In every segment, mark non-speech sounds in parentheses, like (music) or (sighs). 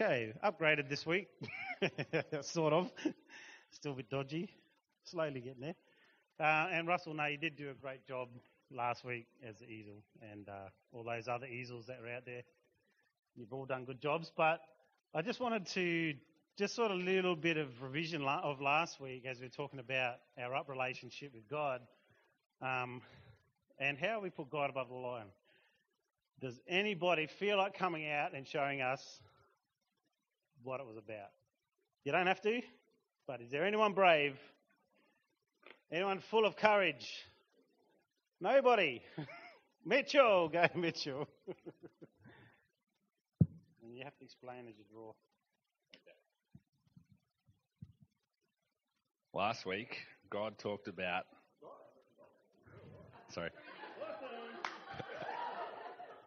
Okay, upgraded this week, (laughs) sort of. Still a bit dodgy, slowly getting there. Uh, and Russell, no, you did do a great job last week as the easel, and uh, all those other easels that were out there. You've all done good jobs, but I just wanted to just sort of a little bit of revision of last week as we are talking about our up relationship with God, um, and how we put God above the line. Does anybody feel like coming out and showing us what it was about? You don't have to, but is there anyone brave? Anyone full of courage? Nobody. (laughs) Mitchell, (laughs) go Mitchell. (laughs) and you have to explain as you draw. Last week, God talked about. Sorry.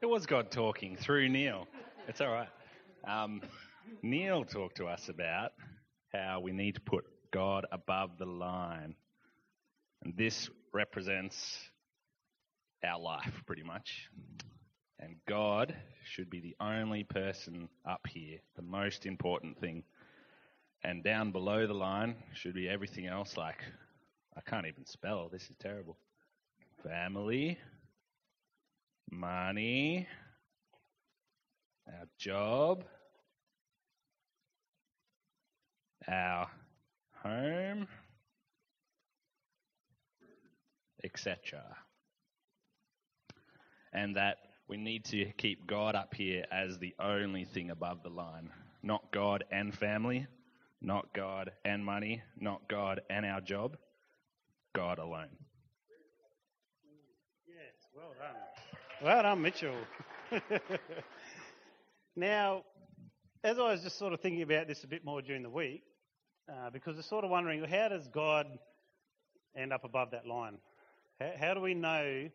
It was God talking through Neil. It's all right. Um, Neil talked to us about how we need to put God above the line. And this represents our life, pretty much. And God should be the only person up here, the most important thing. And down below the line should be everything else, like, I can't even spell. This is terrible. Family, money, our job, our home, etc. And that we need to keep God up here as the only thing above the line. Not God and family, not God and money, not God and our job, God alone. Yes, well done. Well done, Mitchell. (laughs) now, as I was just sort of thinking about this a bit more during the week, uh, because I'm sort of wondering how does God end up above that line? How, how do we know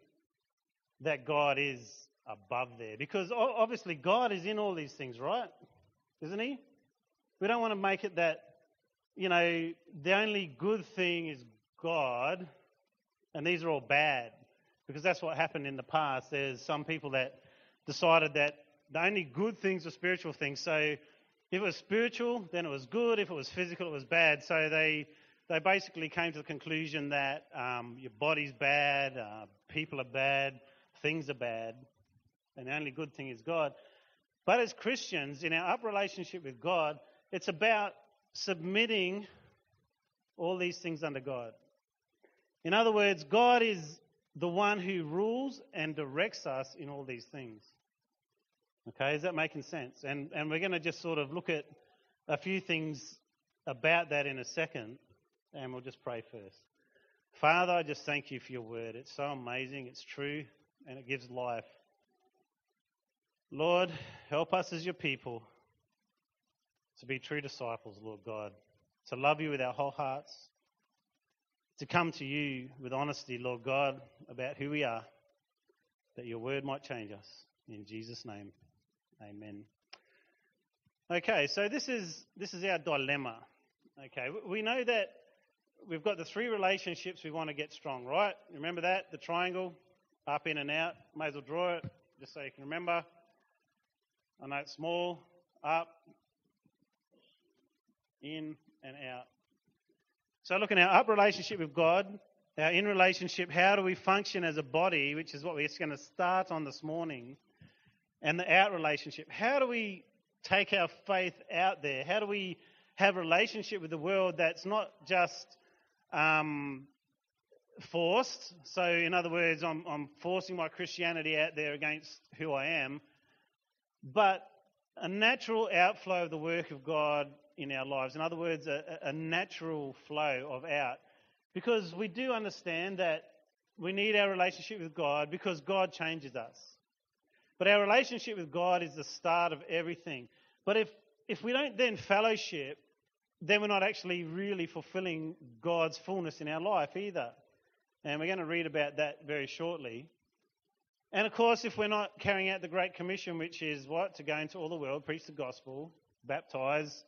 that God is above there? Because obviously God is in all these things, right? Isn't He? We don't want to make it that, you know, the only good thing is God and these are all bad because that's what happened in the past. There's some people that decided that the only good things are spiritual things. So if it was spiritual, then it was good. If it was physical, it was bad. So they they basically came to the conclusion that um, your body's bad, uh, people are bad, things are bad, and the only good thing is God. But as Christians, in our up relationship with God, it's about submitting all these things under God. In other words, God is the one who rules and directs us in all these things. Okay, is that making sense? And, and we're going to just sort of look at a few things about that in a second, and we'll just pray first. Father, I just thank you for your word. It's so amazing, it's true, and it gives life. Lord, help us as your people to be true disciples, Lord God, to love you with our whole hearts, to come to you with honesty, Lord God, about who we are, that your word might change us. In Jesus' name, amen. Okay, so this is this is our dilemma. Okay, we know that we've got the three relationships we want to get strong, right? Remember that the triangle, up, in, and out. May as well draw it just so you can remember. I know it's small, up, in, and out. So, looking at our up relationship with God, our in relationship, how do we function as a body, which is what we're going to start on this morning, and the out relationship. How do we take our faith out there? How do we have a relationship with the world that's not just um, forced? So, in other words, I'm, I'm forcing my Christianity out there against who I am, but a natural outflow of the work of God in our lives. In other words, a, a natural flow of out. Because we do understand that we need our relationship with God because God changes us. But our relationship with God is the start of everything. But if, if we don't then fellowship, then we're not actually really fulfilling God's fullness in our life either. And we're going to read about that very shortly. And of course, if we're not carrying out the Great Commission, which is what? To go into all the world, preach the gospel, baptize,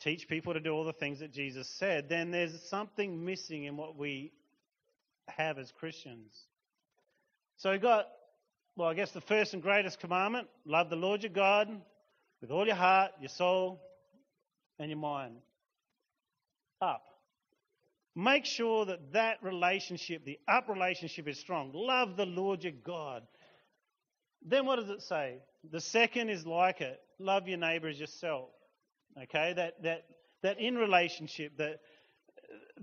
teach people to do all the things that Jesus said, then there's something missing in what we have as Christians. So we've got, well, I guess the first and greatest commandment love the Lord your God with all your heart, your soul, and your mind. Up. Make sure that that relationship, the up relationship, is strong. Love the Lord your God. Then what does it say? The second is like it. Love your neighbour as yourself. Okay, that that that in relationship, that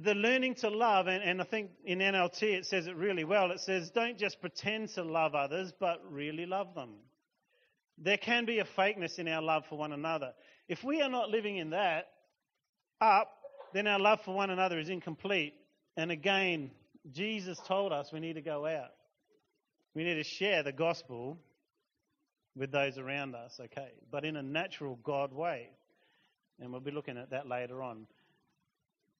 the learning to love, and, and I think in NLT it says it really well. It says, don't just pretend to love others, but really love them. There can be a fakeness in our love for one another. If we are not living in that up, then our love for one another is incomplete. And again, Jesus told us we need to go out. We need to share the gospel with those around us, okay, but in a natural God way. And we'll be looking at that later on.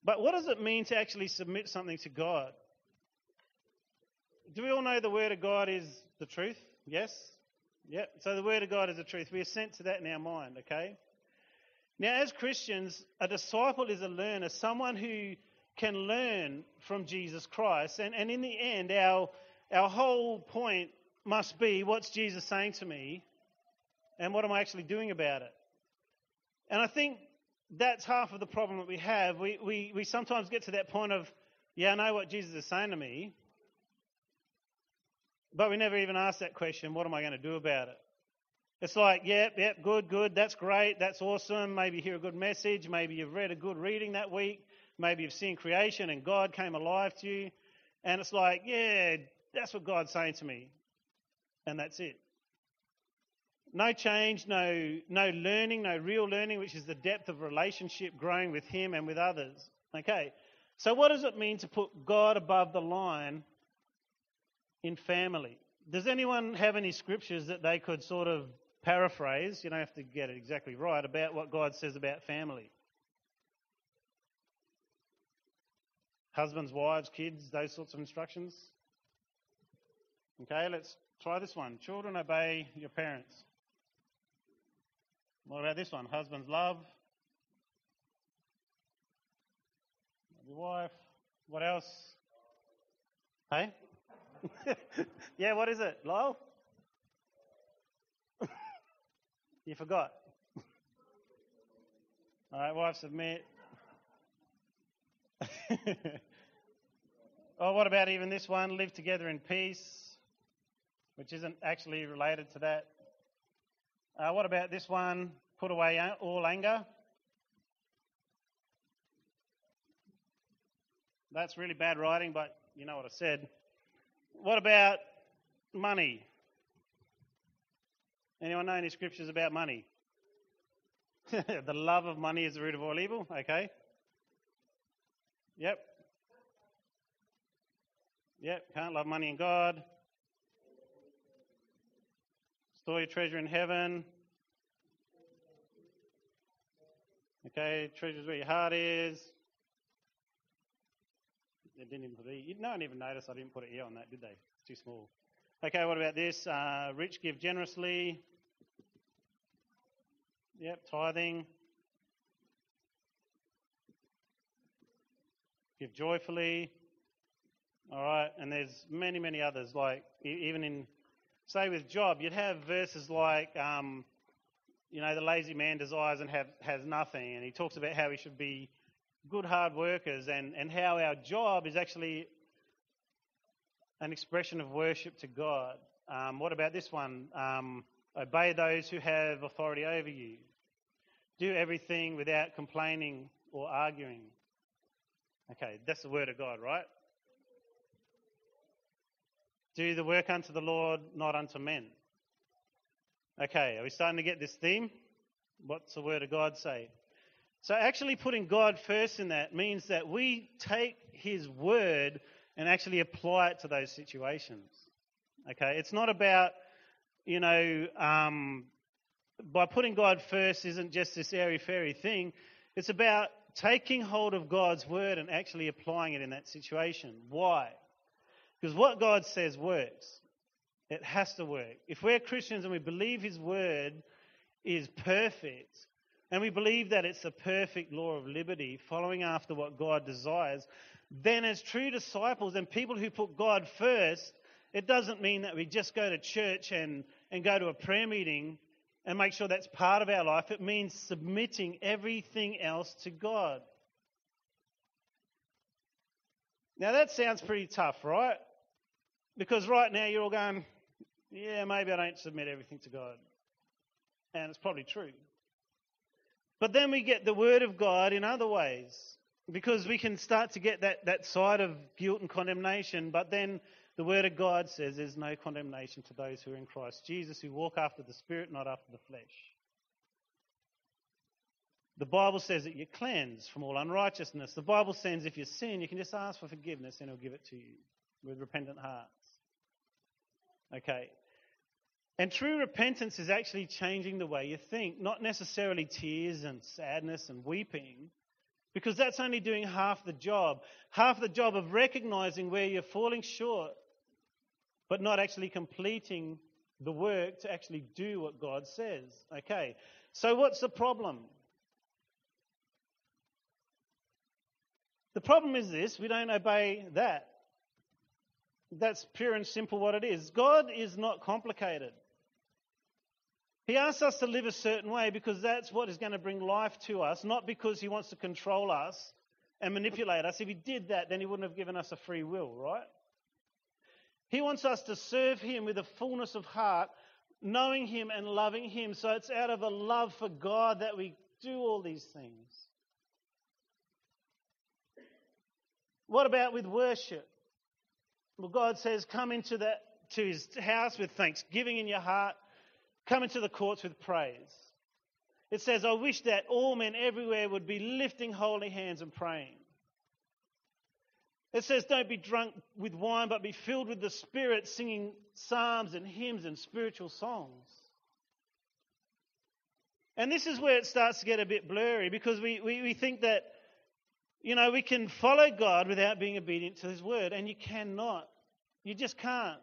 But what does it mean to actually submit something to God? Do we all know the Word of God is the truth? Yes? Yep. So the Word of God is the truth. We assent to that in our mind, okay? Now, as Christians, a disciple is a learner, someone who can learn from Jesus Christ. And, and in the end, our, our whole point must be what's Jesus saying to me and what am I actually doing about it? And I think that's half of the problem that we have. We, we, we sometimes get to that point of, yeah, I know what Jesus is saying to me, but we never even ask that question, what am I going to do about it? It's like, yep, yep, good, good, that's great, that's awesome. Maybe you hear a good message, maybe you've read a good reading that week, maybe you've seen creation and God came alive to you. And it's like, yeah, that's what God's saying to me. And that's it. No change, no, no learning, no real learning, which is the depth of relationship growing with Him and with others. Okay, so what does it mean to put God above the line in family? Does anyone have any scriptures that they could sort of paraphrase? You don't have to get it exactly right about what God says about family. Husbands, wives, kids, those sorts of instructions. Okay, let's try this one. Children, obey your parents. What about this one? Husbands love. Your wife. What else? Hey? (laughs) yeah, what is it? Lyle? (laughs) you forgot. All right, wife, submit. (laughs) oh, what about even this one? Live together in peace, which isn't actually related to that. Uh, what about this one? Put away all anger. That's really bad writing, but you know what I said. What about money? Anyone know any scriptures about money? (laughs) the love of money is the root of all evil. Okay. Yep. Yep. Can't love money and God. Store your treasure in heaven. Okay, treasures where your heart is. It didn't even put E. No one even noticed I didn't put an E on that, did they? It's too small. Okay, what about this? Uh, rich give generously. Yep, tithing. Give joyfully. All right, and there's many, many others. Like even in say with Job, you'd have verses like, um, you know, the lazy man desires and have, has nothing. And he talks about how we should be good hard workers and, and how our job is actually an expression of worship to God. Um, what about this one? Um, obey those who have authority over you. Do everything without complaining or arguing. Okay, that's the word of God, right? Do the work unto the Lord, not unto men. Okay, are we starting to get this theme? What's the Word of God say? So, actually, putting God first in that means that we take His Word and actually apply it to those situations. Okay, it's not about, you know, um, by putting God first isn't just this airy fairy thing. It's about taking hold of God's Word and actually applying it in that situation. Why? Because what God says works. It has to work. If we're Christians and we believe His Word is perfect, and we believe that it's a perfect law of liberty, following after what God desires, then as true disciples and people who put God first, it doesn't mean that we just go to church and, and go to a prayer meeting and make sure that's part of our life, it means submitting everything else to God. Now that sounds pretty tough, right? Because right now you're all going, yeah, maybe I don't submit everything to God. And it's probably true. But then we get the Word of God in other ways. Because we can start to get that, that side of guilt and condemnation, but then the Word of God says there's no condemnation to those who are in Christ Jesus, who walk after the Spirit, not after the flesh. The Bible says that you're cleansed from all unrighteousness. The Bible says if you sin, you can just ask for forgiveness and He'll give it to you with repentant hearts. Okay. And true repentance is actually changing the way you think, not necessarily tears and sadness and weeping, because that's only doing half the job. Half the job of recognizing where you're falling short, but not actually completing the work to actually do what God says. Okay. So what's the problem? The problem is this we don't obey that. That's pure and simple what it is. God is not complicated. He asks us to live a certain way because that's what is going to bring life to us, not because He wants to control us and manipulate us. If He did that, then He wouldn't have given us a free will, right? He wants us to serve Him with a fullness of heart, knowing Him and loving Him. So it's out of a love for God that we do all these things. What about with worship? Well, God says, come into that to his house with thanksgiving in your heart, come into the courts with praise. It says, I wish that all men everywhere would be lifting holy hands and praying. It says, Don't be drunk with wine, but be filled with the Spirit, singing psalms and hymns and spiritual songs. And this is where it starts to get a bit blurry because we, we, we think that you know, we can follow God without being obedient to His word, and you cannot. You just can't.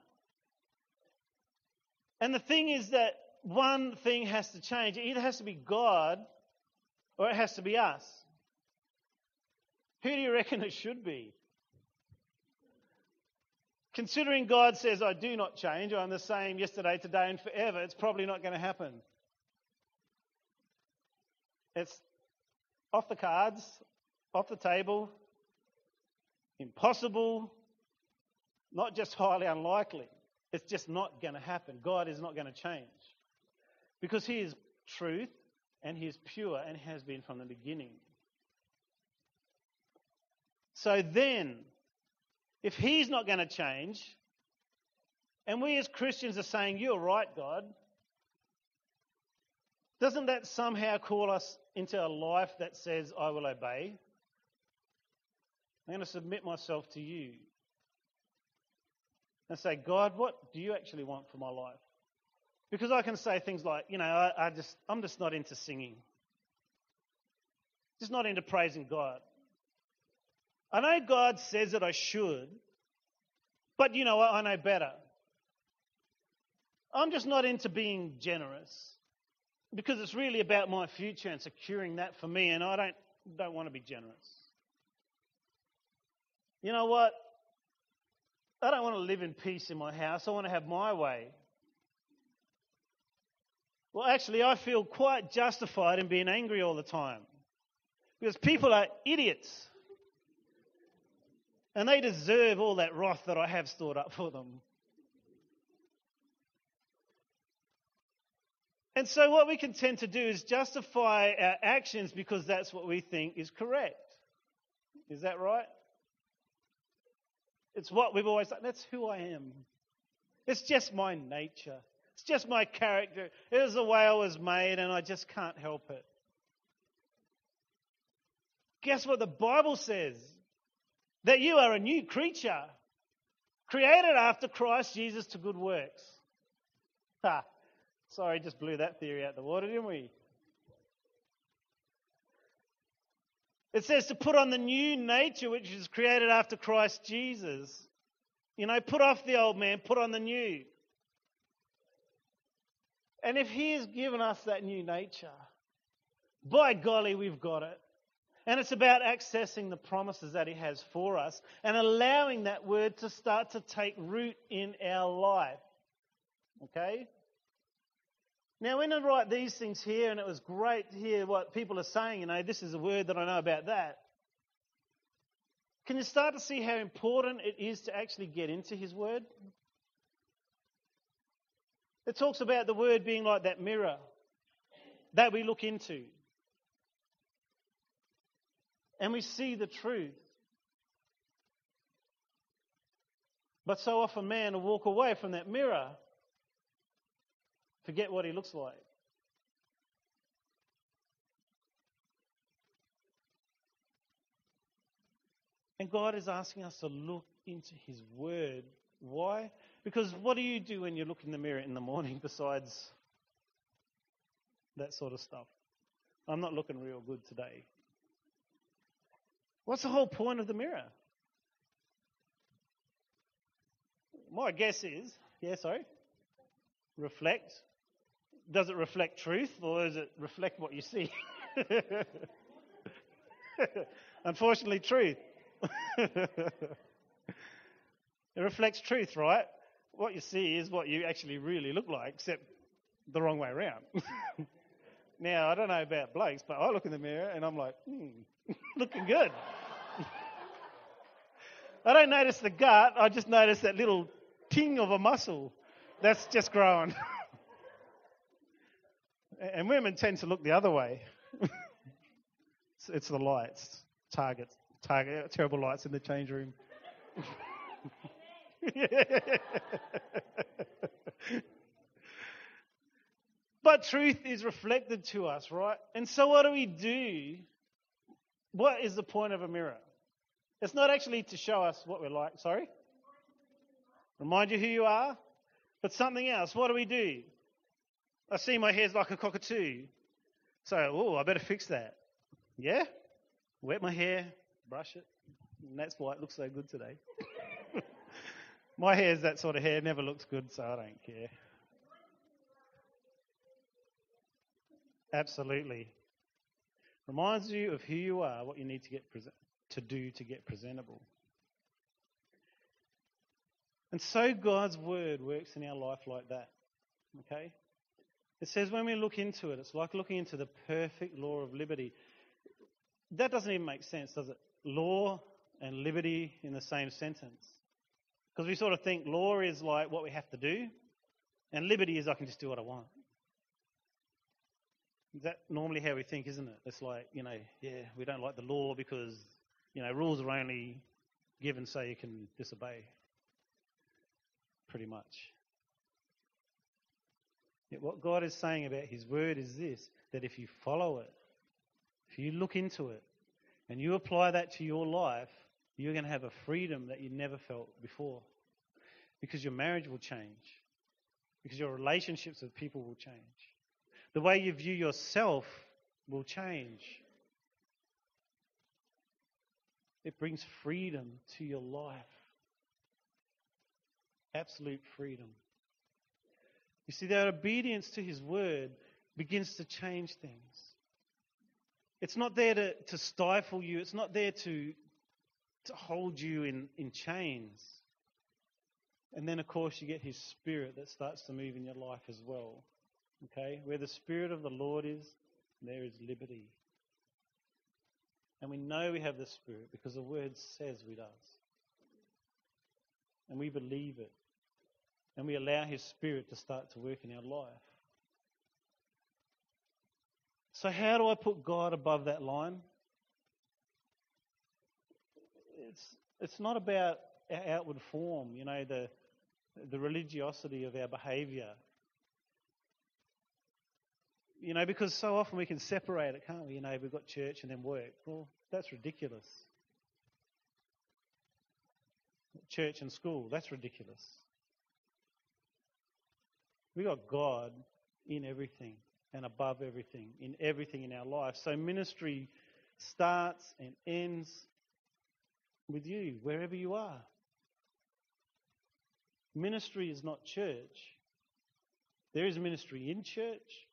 And the thing is that one thing has to change. It either has to be God or it has to be us. Who do you reckon it should be? Considering God says, I do not change, I'm the same yesterday, today, and forever, it's probably not going to happen. It's off the cards off the table, impossible, not just highly unlikely. It's just not going to happen. God is not going to change. Because He is truth and He is pure and has been from the beginning. So then, if He's not going to change, and we as Christians are saying, You're right, God, doesn't that somehow call us into a life that says, I will obey? I'm going to submit myself to you and say, God, what do you actually want for my life? Because I can say things like, you know, I, I just, I'm just not into singing, just not into praising God. I know God says that I should, but you know what? I know better. I'm just not into being generous because it's really about my future and securing that for me, and I don't, don't want to be generous you know what? I don't want to live in peace in my house. I want to have my way. Well, actually, I feel quite justified in being angry all the time because people are idiots. And they deserve all that wrath that I have stored up for them. And so, what we can tend to do is justify our actions because that's what we think is correct. Is that right? It's what we've always done. That's who I am. It's just my nature. It's just my character. It is the way I was made, and I just can't help it. Guess what the Bible says? That you are a new creature, created after Christ Jesus to good works. Ha! Sorry, just blew that theory out the water, didn't we? It says to put on the new nature which is created after Christ Jesus. You know, put off the old man, put on the new. And if He has given us that new nature, by golly, we've got it. And it's about accessing the promises that He has for us and allowing that word to start to take root in our life. Okay? Now, when I write these things here, and it was great to hear what people are saying, you know, this is a word that I know about that. Can you start to see how important it is to actually get into His Word? It talks about the Word being like that mirror that we look into. And we see the truth. But so often, man will walk away from that mirror, forget what he looks like. And God is asking us to look into His Word. Why? Because what do you do when you look in the mirror in the morning (laughs) besides that sort of stuff? I'm not looking real good today. What's the whole point of the mirror? My guess is, yeah, sorry, reflect. Does it reflect truth or does it reflect what you see? (laughs) Unfortunately, truth. (laughs) it reflects truth, right? What you see is what you actually really look like, except the wrong way around. (laughs) now, I don't know about blokes, but I look in the mirror and I'm like, hmm, looking good. I don't notice the gut, I just notice that little ting of a muscle that's just growing. And women tend to look the other way. it's, it's the lights, targets target, terrible lights in the change room. (laughs) but truth is reflected to us, right? And so, what do we do? What is the point of a mirror? It's not actually to show us what we're like. Sorry? Remind you who you are? But something else. What do we do? I see my hair's like a cockatoo. So, oh, I better fix that. Yeah? Wet my hair, brush it. And that's why it looks so good today. (laughs) My hair's that sort of hair, never looks good, so I don't care. Absolutely. Reminds you of who you are, what you need to get to do to get presentable. And so God's word works in our life like that. Okay? It says when we look into it, it's like looking into the perfect law of liberty. That doesn't even make sense, does it? law and liberty in the same sentence. Because we sort of think law is like what we have to do, and liberty is I can just do what I want. That normally how we think, isn't it? It's like, you know, yeah, we don't like the law because, you know, rules are only given so you can disobey. Pretty much. Yet what God is saying about His Word is this that if you follow it, if you look into it, and you apply that to your life, you're going to have a freedom that you never felt before. Because your marriage will change. Because your relationships with people will change. The way you view yourself will change. It brings freedom to your life. Absolute freedom. You see, that obedience to His word begins to change things. It's not there to, to stifle you, it's not there to, to hold you in, in chains. And then, of course, you get His Spirit that starts to move in your life as well. Okay? Where the Spirit of the Lord is, there is liberty. And we know we have the Spirit because the Word says we does. And we believe it. And we allow His Spirit to start to work in our life. So, how do I put God above that line? It's, it's not about our outward form, you know, the, the religiosity of our behaviour. You know, because so often we can separate it, can't we? You know, we've got church and then work. Well, that's ridiculous. Church and school, that's ridiculous. We got God in everything and above everything, in everything in our life. So ministry starts and ends with you, wherever you are. Ministry is not church. There is ministry in church,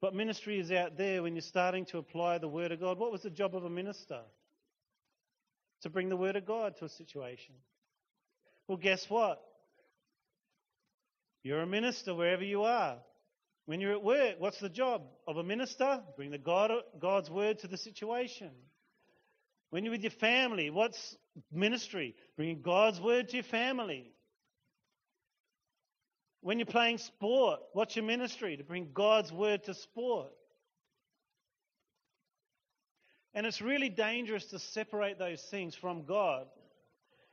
but ministry is out there when you're starting to apply the Word of God. What was the job of a minister? To bring the Word of God to a situation. Well, guess what? You're a minister wherever you are. When you're at work, what's the job of a minister? Bring the God, God's word to the situation. When you're with your family, what's ministry? Bringing God's word to your family. When you're playing sport, what's your ministry? To bring God's word to sport. And it's really dangerous to separate those things from God.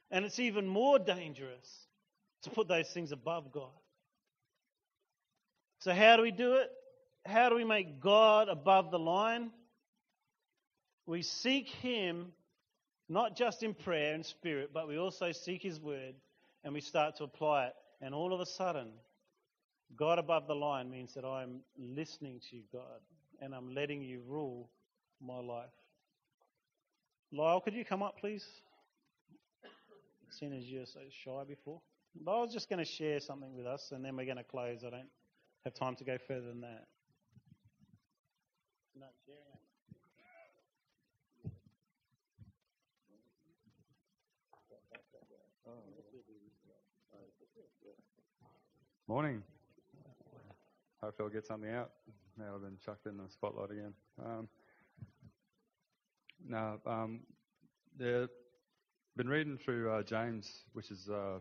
And it's even more dangerous to put those things above God. So, how do we do it? How do we make God above the line? We seek Him not just in prayer and spirit, but we also seek His word and we start to apply it. And all of a sudden, God above the line means that I'm listening to you, God, and I'm letting you rule my life. Lyle, could you come up, please? Seeing as you're so shy before. Lyle's just going to share something with us, and then we're going to close. I don't have time to go further than that. Morning. Hopefully, I'll get something out. Now I've been chucked in the spotlight again. Um, no, um, yeah, been reading through uh, James, which is uh,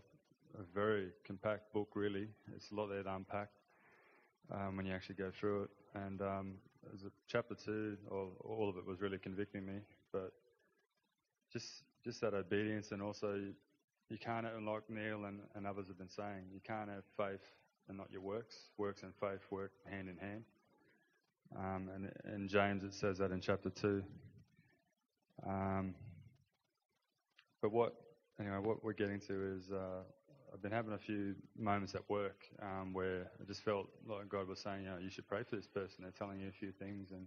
a very compact book, really. It's a lot there to unpack um, when you actually go through it. And um, chapter two, all, of it was really convicting me. But just just that obedience, and also you, can't, like Neil and, and others have been saying, you can't have faith and not your works. Works and faith work hand in hand. Um, and in James, it says that in chapter two. Um, but what anyway, what we're getting to is uh, I've been having a few moments at work um, where I just felt like God was saying, you know, you should pray for this person. They're telling you a few things, and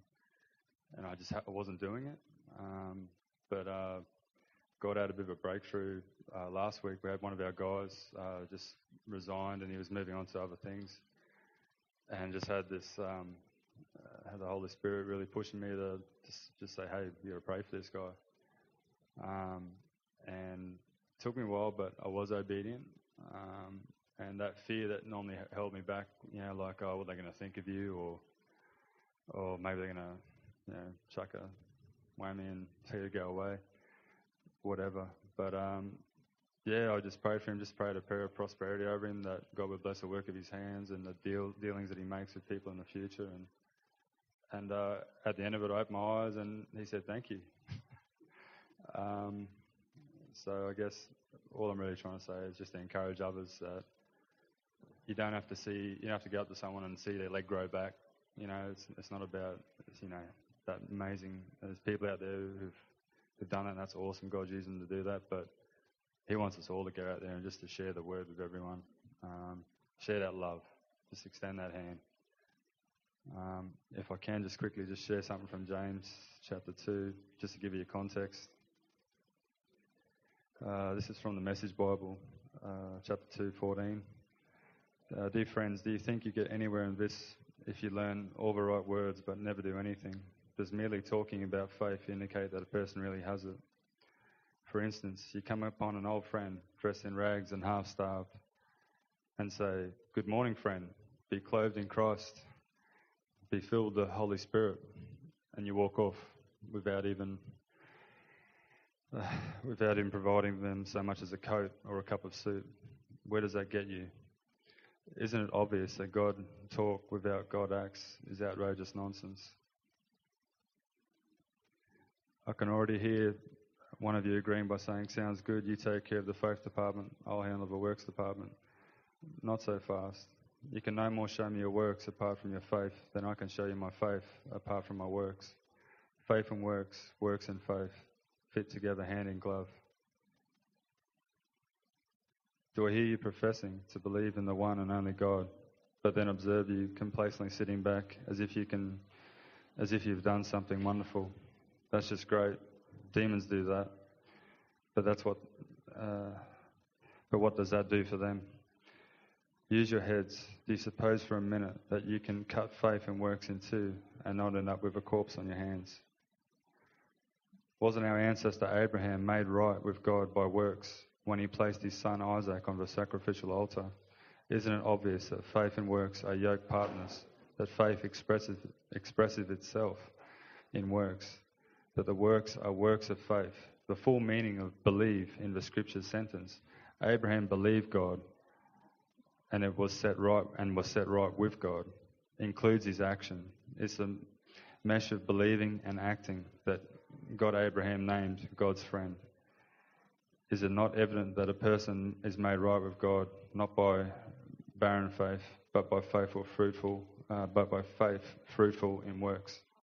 and I just ha- I wasn't doing it. Um, but uh, God had a bit of a breakthrough uh, last week. We had one of our guys uh, just resigned, and he was moving on to other things, and just had this um, uh, had the Holy Spirit really pushing me to just just say, hey, you got to pray for this guy. Um, and it took me a while, but I was obedient. Um, and that fear that normally held me back, you know, like, oh, what are they going to think of you? Or, or maybe they're going to, you know, chuck a whammy and tell you to go away, whatever. But, um, yeah, I just prayed for him, just prayed a prayer of prosperity over him, that God would bless the work of his hands and the deal, dealings that he makes with people in the future. And, and uh, at the end of it, I opened my eyes and he said, thank you. (laughs) um, so I guess all I'm really trying to say is just to encourage others that you don't have to see, you don't have to go up to someone and see their leg grow back. You know, it's it's not about, it's, you know, that amazing. There's people out there who've who've done it, and that's awesome. God's using them to do that, but He wants us all to go out there and just to share the word with everyone, um, share that love, just extend that hand. Um, if I can, just quickly just share something from James chapter two, just to give you a context. Uh, this is from the Message Bible, uh, chapter 2, 14. Uh, dear friends, do you think you get anywhere in this if you learn all the right words but never do anything? Does merely talking about faith indicate that a person really has it? For instance, you come upon an old friend dressed in rags and half starved and say, Good morning, friend. Be clothed in Christ. Be filled with the Holy Spirit. And you walk off without even (sighs) without him providing them so much as a coat or a cup of soup. Where does that get you? Isn't it obvious that God talk without God acts is outrageous nonsense? I can already hear one of you agreeing by saying, Sounds good, you take care of the faith department, I'll handle the works department. Not so fast. You can no more show me your works apart from your faith than I can show you my faith apart from my works. Faith and works, works and faith fit together hand in glove. Do I hear you professing to believe in the one and only God, but then observe you complacently sitting back as if you can, as if you've done something wonderful? That's just great. Demons do that, but that's what. Uh, but what does that do for them? Use your heads. Do you suppose for a minute that you can cut faith and works in two and not end up with a corpse on your hands? Wasn't our ancestor Abraham made right with God by works when he placed his son Isaac on the sacrificial altar? Isn't it obvious that faith and works are yoke partners that faith expresses, expresses itself in works, that the works are works of faith. The full meaning of believe in the scripture sentence. Abraham believed God and it was set right and was set right with God includes his action. It's a mesh of believing and acting that God Abraham named God's friend. Is it not evident that a person is made right with God not by barren faith, but by faithful, fruitful, uh, but by faith fruitful in works?